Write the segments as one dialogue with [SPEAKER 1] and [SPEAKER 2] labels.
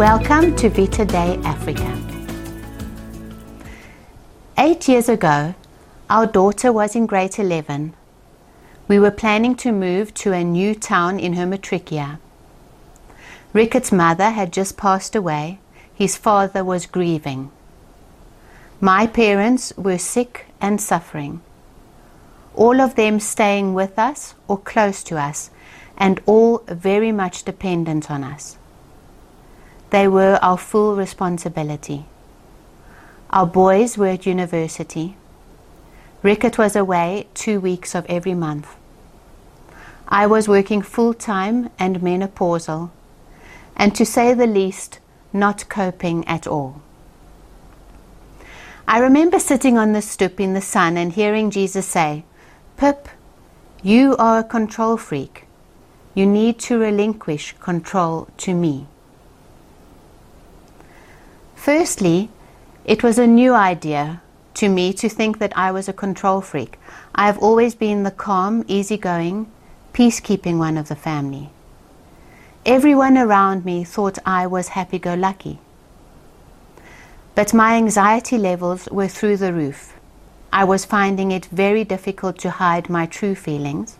[SPEAKER 1] Welcome to Vita Dei Afrika. Eight years ago, our daughter was in grade 11. We were planning to move to a new town in her matric year. Ricketts' mother had just passed away. His father was grieving. My parents were sick and suffering. All of them staying with us or close to us, and all very much dependent on us. They were our full responsibility. Our boys were at university. Rickett was away two weeks of every month. I was working full time and menopausal, and to say the least, not coping at all. I remember sitting on the stoop in the sun and hearing Jesus say, Pip, you are a control freak. You need to relinquish control to me. Firstly, it was a new idea to me to think that I was a control freak. I have always been the calm, easygoing, peacekeeping one of the family. Everyone around me thought I was happy go lucky. But my anxiety levels were through the roof. I was finding it very difficult to hide my true feelings,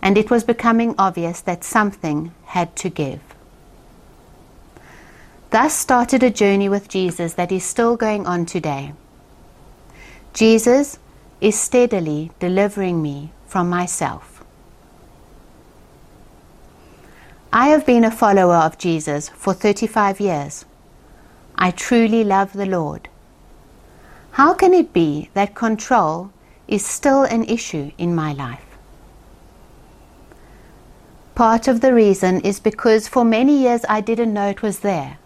[SPEAKER 1] and it was becoming obvious that something had to give. Thus started a journey with Jesus that is still going on today. Jesus is steadily delivering me from myself. I have been a follower of Jesus for 35 years. I truly love the Lord. How can it be that control is still an issue in my life? Part of the reason is because for many years I didn't know it was there.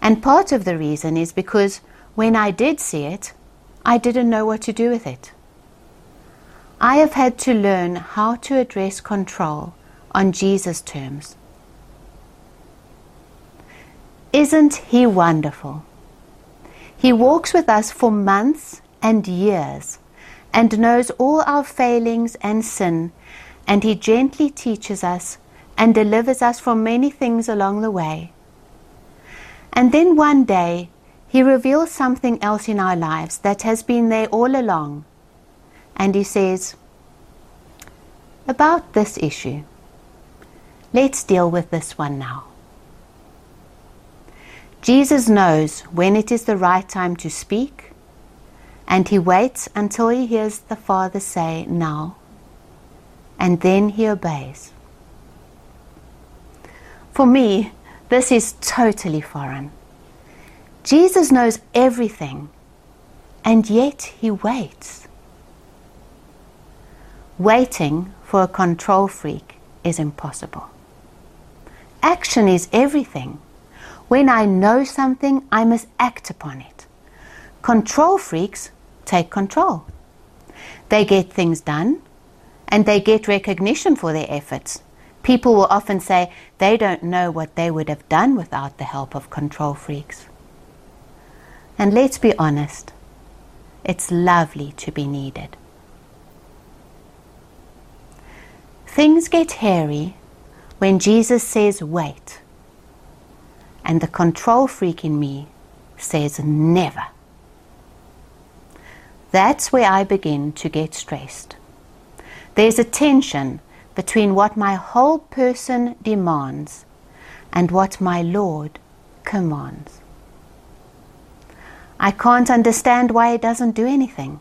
[SPEAKER 1] And part of the reason is because when I did see it, I didn't know what to do with it. I have had to learn how to address control on Jesus' terms. Isn't He wonderful? He walks with us for months and years and knows all our failings and sin, and He gently teaches us and delivers us from many things along the way. And then one day, He reveals something else in our lives that has been there all along. And He says, About this issue, let's deal with this one now. Jesus knows when it is the right time to speak, and He waits until He hears the Father say, Now, and then He obeys. For me, this is totally foreign. Jesus knows everything, and yet he waits. Waiting for a control freak is impossible. Action is everything. When I know something, I must act upon it. Control freaks take control. They get things done, and they get recognition for their efforts. People will often say they don't know what they would have done without the help of control freaks. And let's be honest, it's lovely to be needed. Things get hairy when Jesus says wait, and the control freak in me says never. That's where I begin to get stressed. There's a tension between what my whole person demands and what my Lord commands. I can't understand why he doesn't do anything.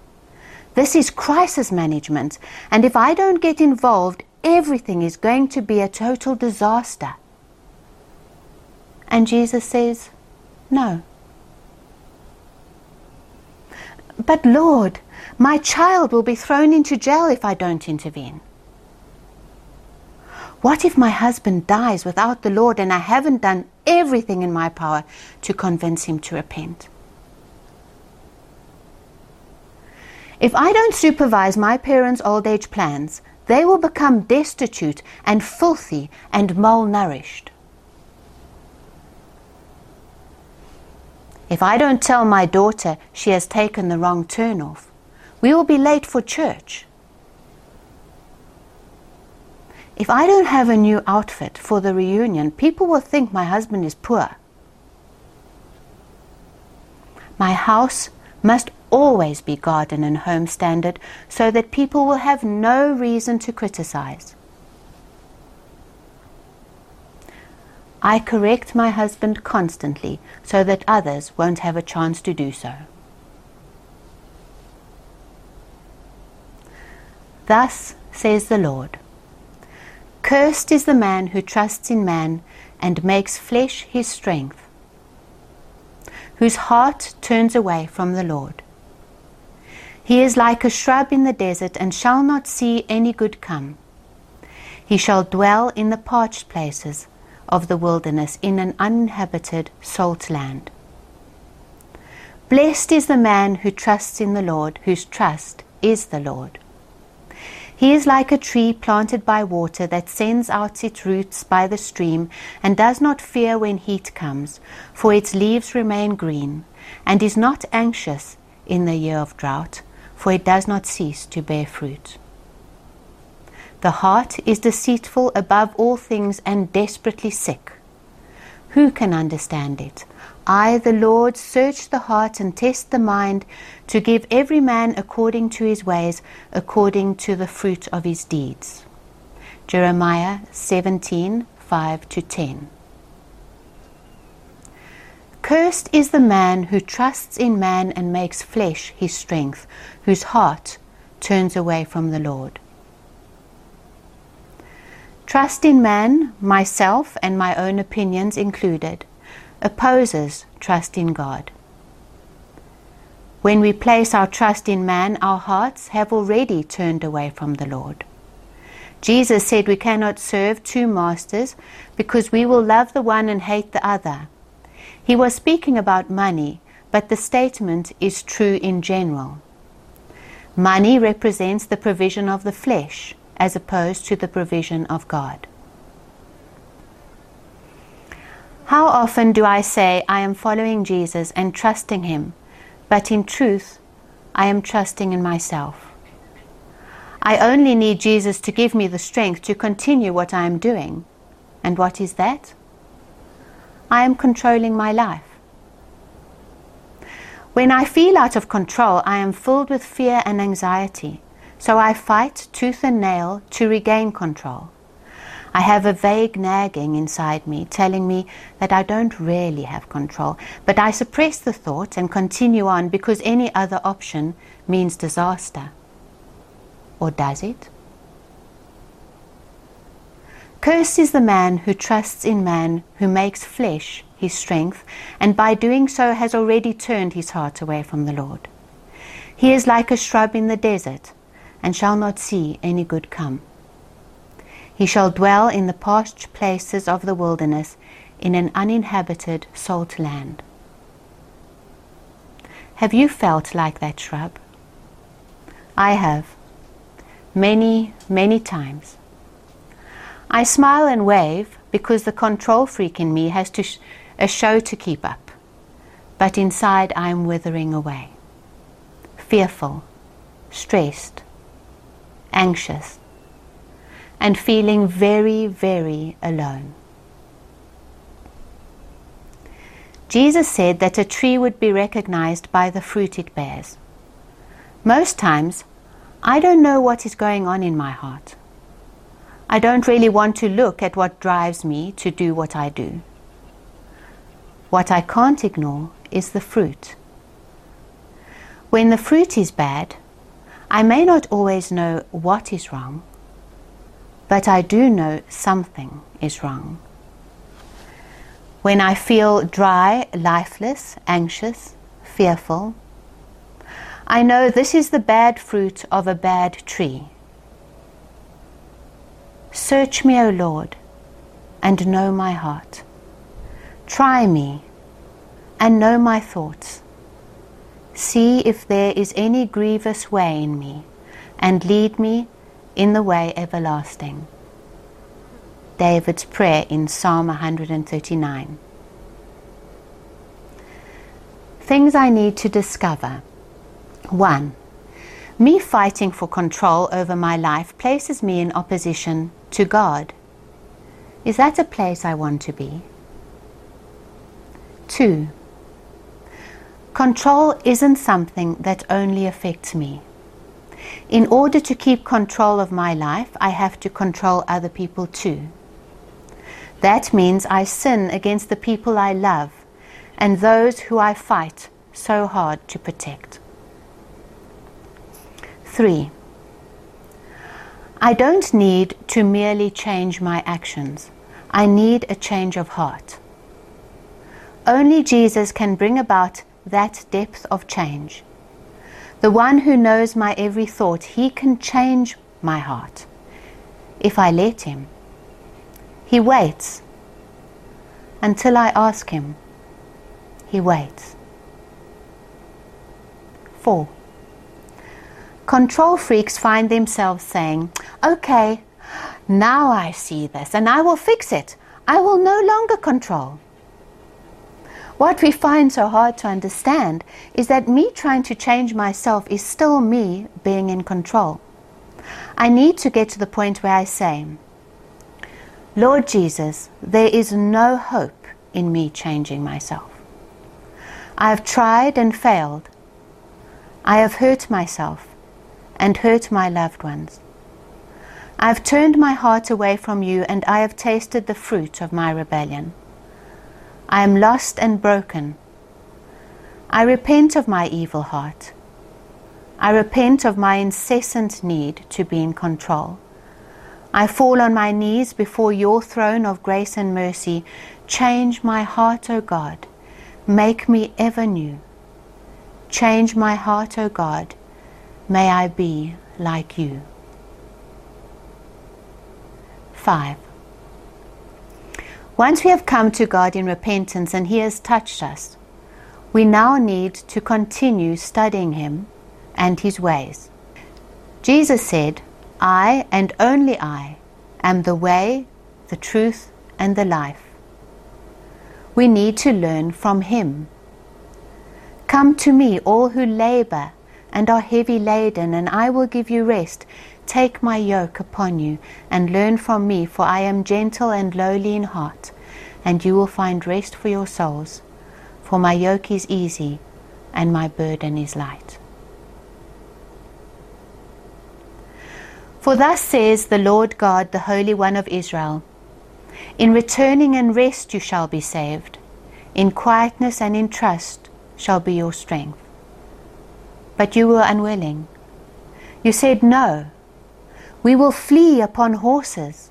[SPEAKER 1] This is crisis management, and if I don't get involved, everything is going to be a total disaster. And Jesus says, No. But Lord, my child will be thrown into jail if I don't intervene. What if my husband dies without the Lord and I haven't done everything in my power to convince him to repent? If I don't supervise my parents' old age plans, they will become destitute and filthy and malnourished. If I don't tell my daughter she has taken the wrong turn off, We will be late for church. If I don't have a new outfit for the reunion, people will think my husband is poor. My house must always be garden and home standard so that people will have no reason to criticize. I correct my husband constantly so that others won't have a chance to do so. Thus says the Lord Cursed is the man who trusts in man and makes flesh his strength, whose heart turns away from the Lord. He is like a shrub in the desert and shall not see any good come. He shall dwell in the parched places of the wilderness in an uninhabited salt land. Blessed is the man who trusts in the Lord, whose trust is the Lord. He is like a tree planted by water that sends out its roots by the stream and does not fear when heat comes, for its leaves remain green, and is not anxious in the year of drought, for it does not cease to bear fruit. The heart is deceitful above all things and desperately sick. Who can understand it? I, the Lord, search the heart and test the mind to give every man according to his ways, according to the fruit of his deeds. Jeremiah 17 5 to 10. Cursed is the man who trusts in man and makes flesh his strength, whose heart turns away from the Lord. Trust in man, myself and my own opinions included, opposes trust in God. When we place our trust in man, our hearts have already turned away from the Lord. Jesus said we cannot serve two masters because we will love the one and hate the other. He was speaking about money, but the statement is true in general. Money represents the provision of the flesh as opposed to the provision of God. How often do I say I am following Jesus and trusting Him, but in truth, I am trusting in myself? I only need Jesus to give me the strength to continue what I am doing. And what is that? I am controlling my life. When I feel out of control, I am filled with fear and anxiety. So I fight tooth and nail to regain control. I have a vague nagging inside me telling me that I don't really have control, but I suppress the thought and continue on because any other option means disaster. Or does it? Cursed is the man who trusts in man, who makes flesh his strength, and by doing so has already turned his heart away from the Lord. He is like a shrub in the desert and shall not see any good come. He shall dwell in the parched places of the wilderness, in an uninhabited salt land. Have you felt like that shrub? I have. Many, many times. I smile and wave because the control freak in me has to sh- a show to keep up. But inside I am withering away. Fearful, stressed, anxious, and feeling very, very alone. Jesus said that a tree would be recognized by the fruit it bears. Most times, I don't know what is going on in my heart. I don't really want to look at what drives me to do what I do. What I can't ignore is the fruit. When the fruit is bad, I may not always know what is wrong, but I do know something is wrong. When I feel dry, lifeless, anxious, fearful, I know this is the bad fruit of a bad tree. Search me, O Lord, and know my heart. Try me and know my thoughts See if there is any grievous way in me, and lead me in the way everlasting. David's prayer in Psalm 139. Things I need to discover. 1. Me fighting for control over my life places me in opposition to God. Is that a place I want to be? 2. Control isn't something that only affects me. In order to keep control of my life, I have to control other people too. That means I sin against the people I love and those who I fight so hard to protect. 3. I don't need to merely change my actions. I need a change of heart. Only Jesus can bring about that depth of change. The one who knows my every thought, he can change my heart if I let him. He waits until I ask him. He waits. 4. Control freaks find themselves saying, Okay, now I see this and I will fix it. I will no longer control. What we find so hard to understand is that me trying to change myself is still me being in control. I need to get to the point where I say, Lord Jesus, there is no hope in me changing myself. I have tried and failed. I have hurt myself and hurt my loved ones. I have turned my heart away from you and I have tasted the fruit of my rebellion. I am lost and broken. I repent of my evil heart. I repent of my incessant need to be in control. I fall on my knees before your throne of grace and mercy. Change my heart, O God. Make me ever new. Change my heart, O God. May I be like you. 5. Once we have come to God in repentance and He has touched us, we now need to continue studying Him and His ways. Jesus said, I and only I am the way, the truth, and the life. We need to learn from Him. Come to me, all who labor and are heavy laden, and I will give you rest. Take my yoke upon you and learn from me, for I am gentle and lowly in heart, and you will find rest for your souls. For my yoke is easy and my burden is light. For thus says the Lord God, the Holy One of Israel In returning and rest you shall be saved, in quietness and in trust shall be your strength. But you were unwilling. You said, No, we will flee upon horses.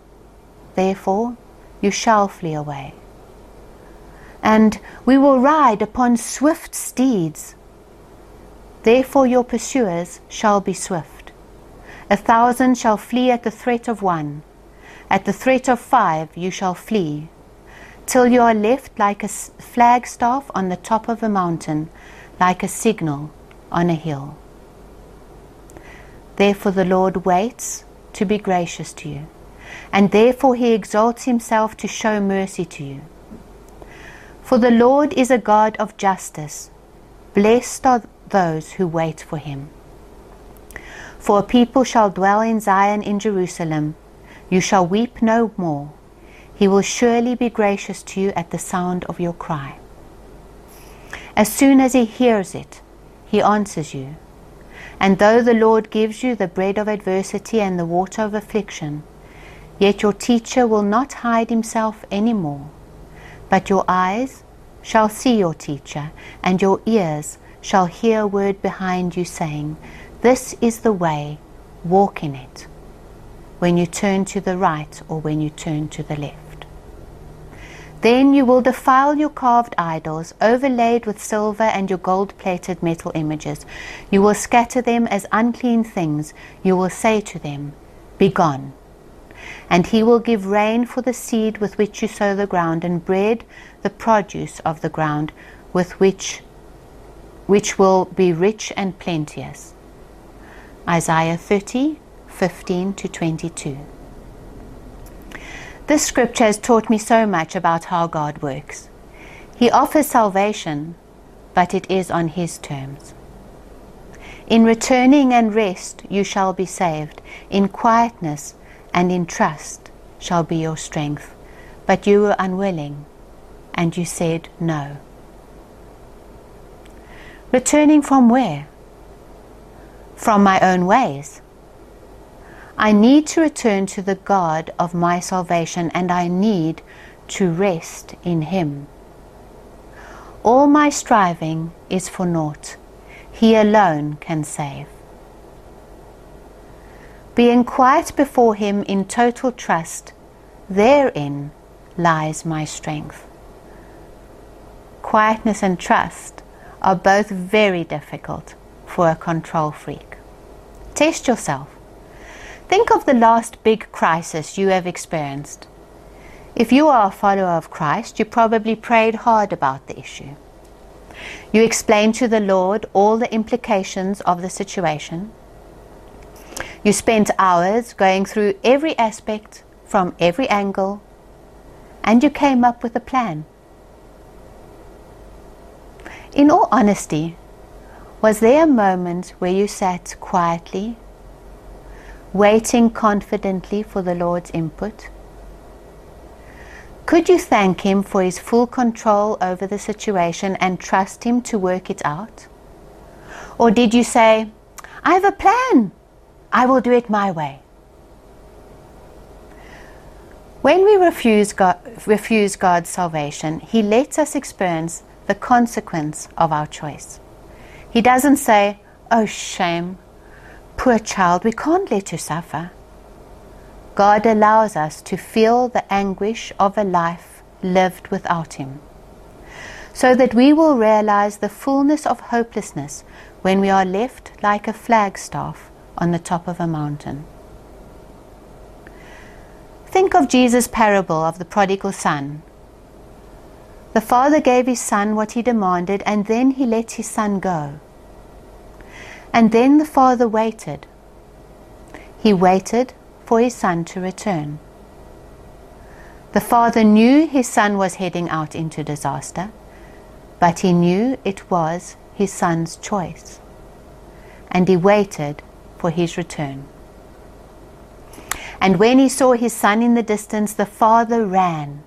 [SPEAKER 1] Therefore, you shall flee away. And we will ride upon swift steeds. Therefore, your pursuers shall be swift. A thousand shall flee at the threat of one. At the threat of five, you shall flee, till you are left like a flagstaff on the top of a mountain, like a signal on a hill. Therefore, the Lord waits to be gracious to you, and therefore he exalts himself to show mercy to you. For the Lord is a God of justice. Blessed are those who wait for him. For a people shall dwell in Zion in Jerusalem. You shall weep no more. He will surely be gracious to you at the sound of your cry. As soon as he hears it, he answers you. And though the Lord gives you the bread of adversity and the water of affliction, yet your teacher will not hide himself any more, but your eyes shall see your teacher, and your ears shall hear a word behind you saying, This is the way, walk in it, when you turn to the right or when you turn to the left. Then you will defile your carved idols, overlaid with silver, and your gold plated metal images. You will scatter them as unclean things. You will say to them, Begone. And he will give rain for the seed with which you sow the ground, and bread, the produce of the ground, with which which will be rich and plenteous. Isaiah 30, 15 to 22. This scripture has taught me so much about how God works. He offers salvation, but it is on His terms. In returning and rest you shall be saved. In quietness and in trust shall be your strength. But you were unwilling, and you said no. Returning from where? From my own ways. I need to return to the God of my salvation, and I need to rest in Him. All my striving is for naught. He alone can save. Being quiet before Him in total trust, therein lies my strength. Quietness and trust are both very difficult for a control freak. Test yourself. Think of the last big crisis you have experienced. If you are a follower of Christ, you probably prayed hard about the issue. You explained to the Lord all the implications of the situation. You spent hours going through every aspect from every angle, and you came up with a plan. In all honesty, was there a moment where you sat quietly, waiting confidently for the Lord's input? Could you thank Him for His full control over the situation and trust Him to work it out? Or did you say, I have a plan, I will do it my way? When we refuse, God, refuse God's salvation, He lets us experience the consequence of our choice. He doesn't say, Oh, shame, poor child, we can't let you suffer. God allows us to feel the anguish of a life lived without Him, so that we will realize the fullness of hopelessness when we are left like a flagstaff on the top of a mountain. Think of Jesus' parable of the prodigal son. The father gave his son what he demanded, and then he let his son go. And then the father waited. He waited for his son to return. The father knew his son was heading out into disaster, but he knew it was his son's choice, and he waited for his return. And when he saw his son in the distance, the father ran.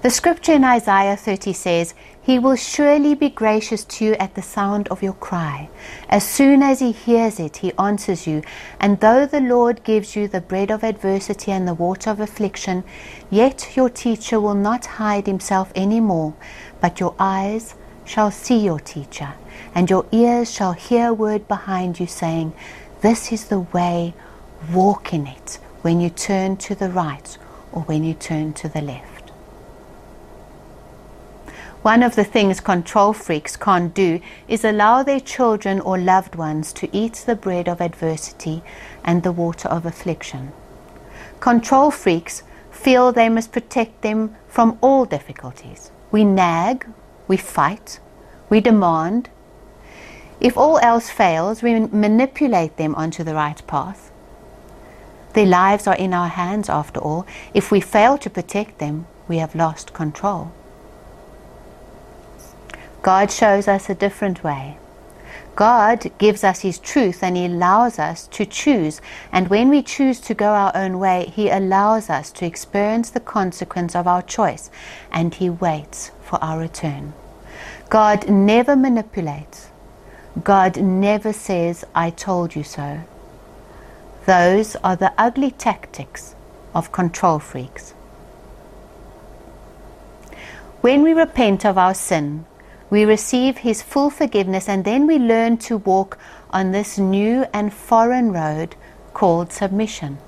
[SPEAKER 1] The scripture in Isaiah 30 says, he will surely be gracious to you at the sound of your cry. As soon as he hears it, he answers you. And though the Lord gives you the bread of adversity and the water of affliction, yet your teacher will not hide himself any more, but your eyes shall see your teacher, and your ears shall hear a word behind you saying, This is the way, walk in it, when you turn to the right or when you turn to the left. One of the things control freaks can't do is allow their children or loved ones to eat the bread of adversity and the water of affliction. Control freaks feel they must protect them from all difficulties. We nag, we fight, we demand. If all else fails, we manipulate them onto the right path. Their lives are in our hands after all. If we fail to protect them, we have lost control. God shows us a different way. God gives us His truth and He allows us to choose. And when we choose to go our own way, He allows us to experience the consequence of our choice and He waits for our return. God never manipulates. God never says, I told you so. Those are the ugly tactics of control freaks. When we repent of our sin, we receive His full forgiveness, and then we learn to walk on this new and foreign road called submission.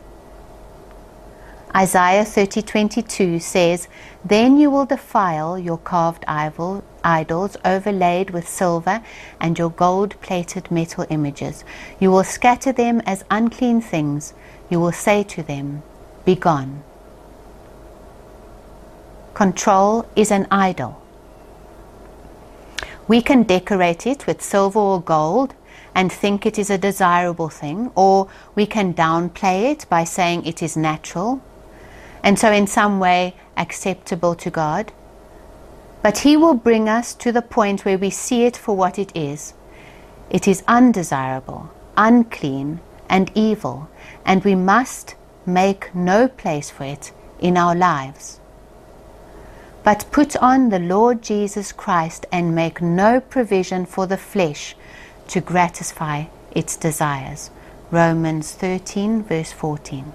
[SPEAKER 1] Isaiah 30:22 says, "Then you will defile your carved idols overlaid with silver and your gold-plated metal images. You will scatter them as unclean things. You will say to them, Be gone." Control is an idol. We can decorate it with silver or gold and think it is a desirable thing, or we can downplay it by saying it is natural and so in some way acceptable to God. But He will bring us to the point where we see it for what it is. It is undesirable, unclean, and evil, and we must make no place for it in our lives. But put on the Lord Jesus Christ and make no provision for the flesh to gratify its desires. Romans 13, verse 14.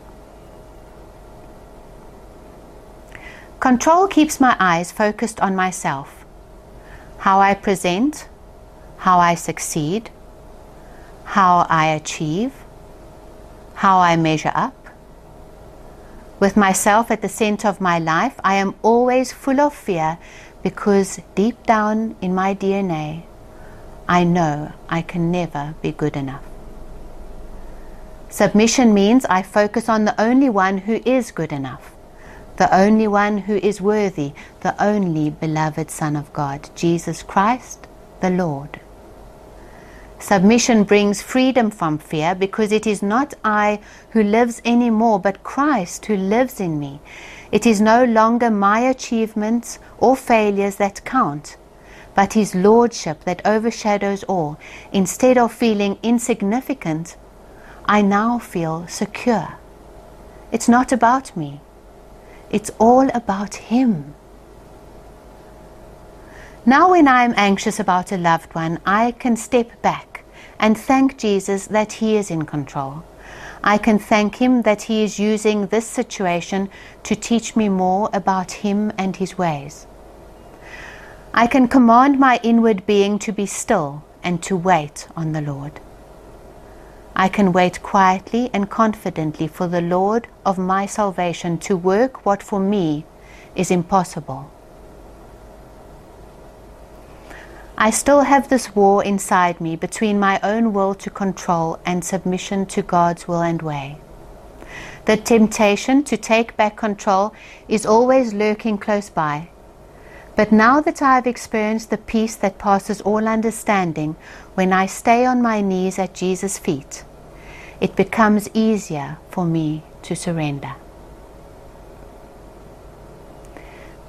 [SPEAKER 1] Control keeps my eyes focused on myself, how I present, how I succeed, how I achieve, how I measure up. With myself at the center of my life, I am always full of fear because deep down in my DNA, I know I can never be good enough. Submission means I focus on the only one who is good enough the only one who is worthy, the only beloved Son of God, Jesus Christ, the Lord. Submission brings freedom from fear because it is not I who lives anymore, but Christ who lives in me. It is no longer my achievements or failures that count, but His Lordship that overshadows all. Instead of feeling insignificant, I now feel secure. It's not about me. It's all about Him. Now, when I am anxious about a loved one, I can step back and thank Jesus that He is in control. I can thank Him that He is using this situation to teach me more about Him and His ways. I can command my inward being to be still and to wait on the Lord. I can wait quietly and confidently for the Lord of my salvation to work what for me is impossible. I still have this war inside me between my own will to control and submission to God's will and way. The temptation to take back control is always lurking close by. But now that I have experienced the peace that passes all understanding when I stay on my knees at Jesus' feet, it becomes easier for me to surrender.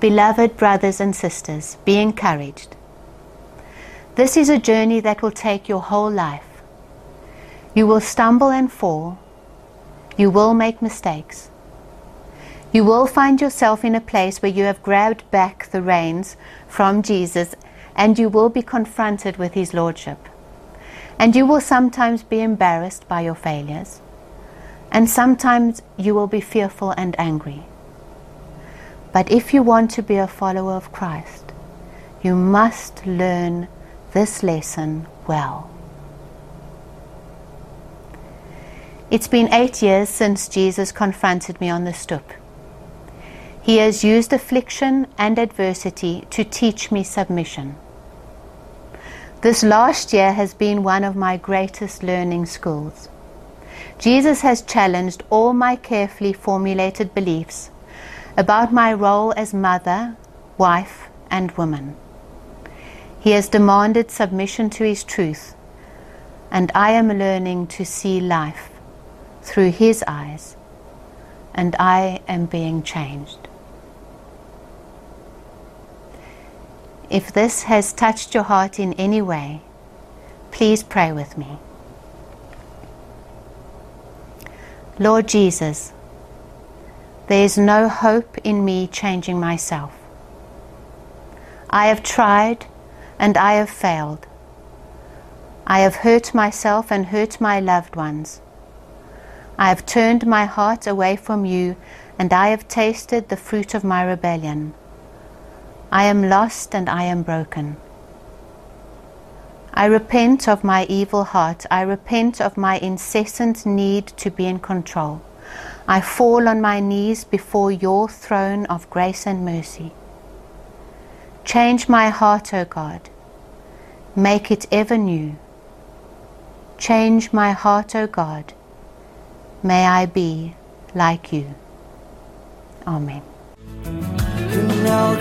[SPEAKER 1] Beloved brothers and sisters, be encouraged. This is a journey that will take your whole life. You will stumble and fall. You will make mistakes. You will find yourself in a place where you have grabbed back the reins from Jesus and you will be confronted with His Lordship. And you will sometimes be embarrassed by your failures. And sometimes you will be fearful and angry. But if you want to be a follower of Christ, you must learn this lesson well. It's been eight years since Jesus confronted me on the stoop. He has used affliction and adversity to teach me submission. This last year has been one of my greatest learning schools. Jesus has challenged all my carefully formulated beliefs about my role as mother, wife, and woman. He has demanded submission to His truth, and I am learning to see life through His eyes, and I am being changed. If this has touched your heart in any way, please pray with me. Lord Jesus, there is no hope in me changing myself. I have tried and I have failed. I have hurt myself and hurt my loved ones. I have turned my heart away from you and I have tasted the fruit of my rebellion. I am lost and I am broken. I repent of my evil heart. I repent of my incessant need to be in control. I fall on my knees before your throne of grace and mercy. Change my heart, O God. Make it ever new. Change my heart, O God. May I be like you. Amen.
[SPEAKER 2] Love.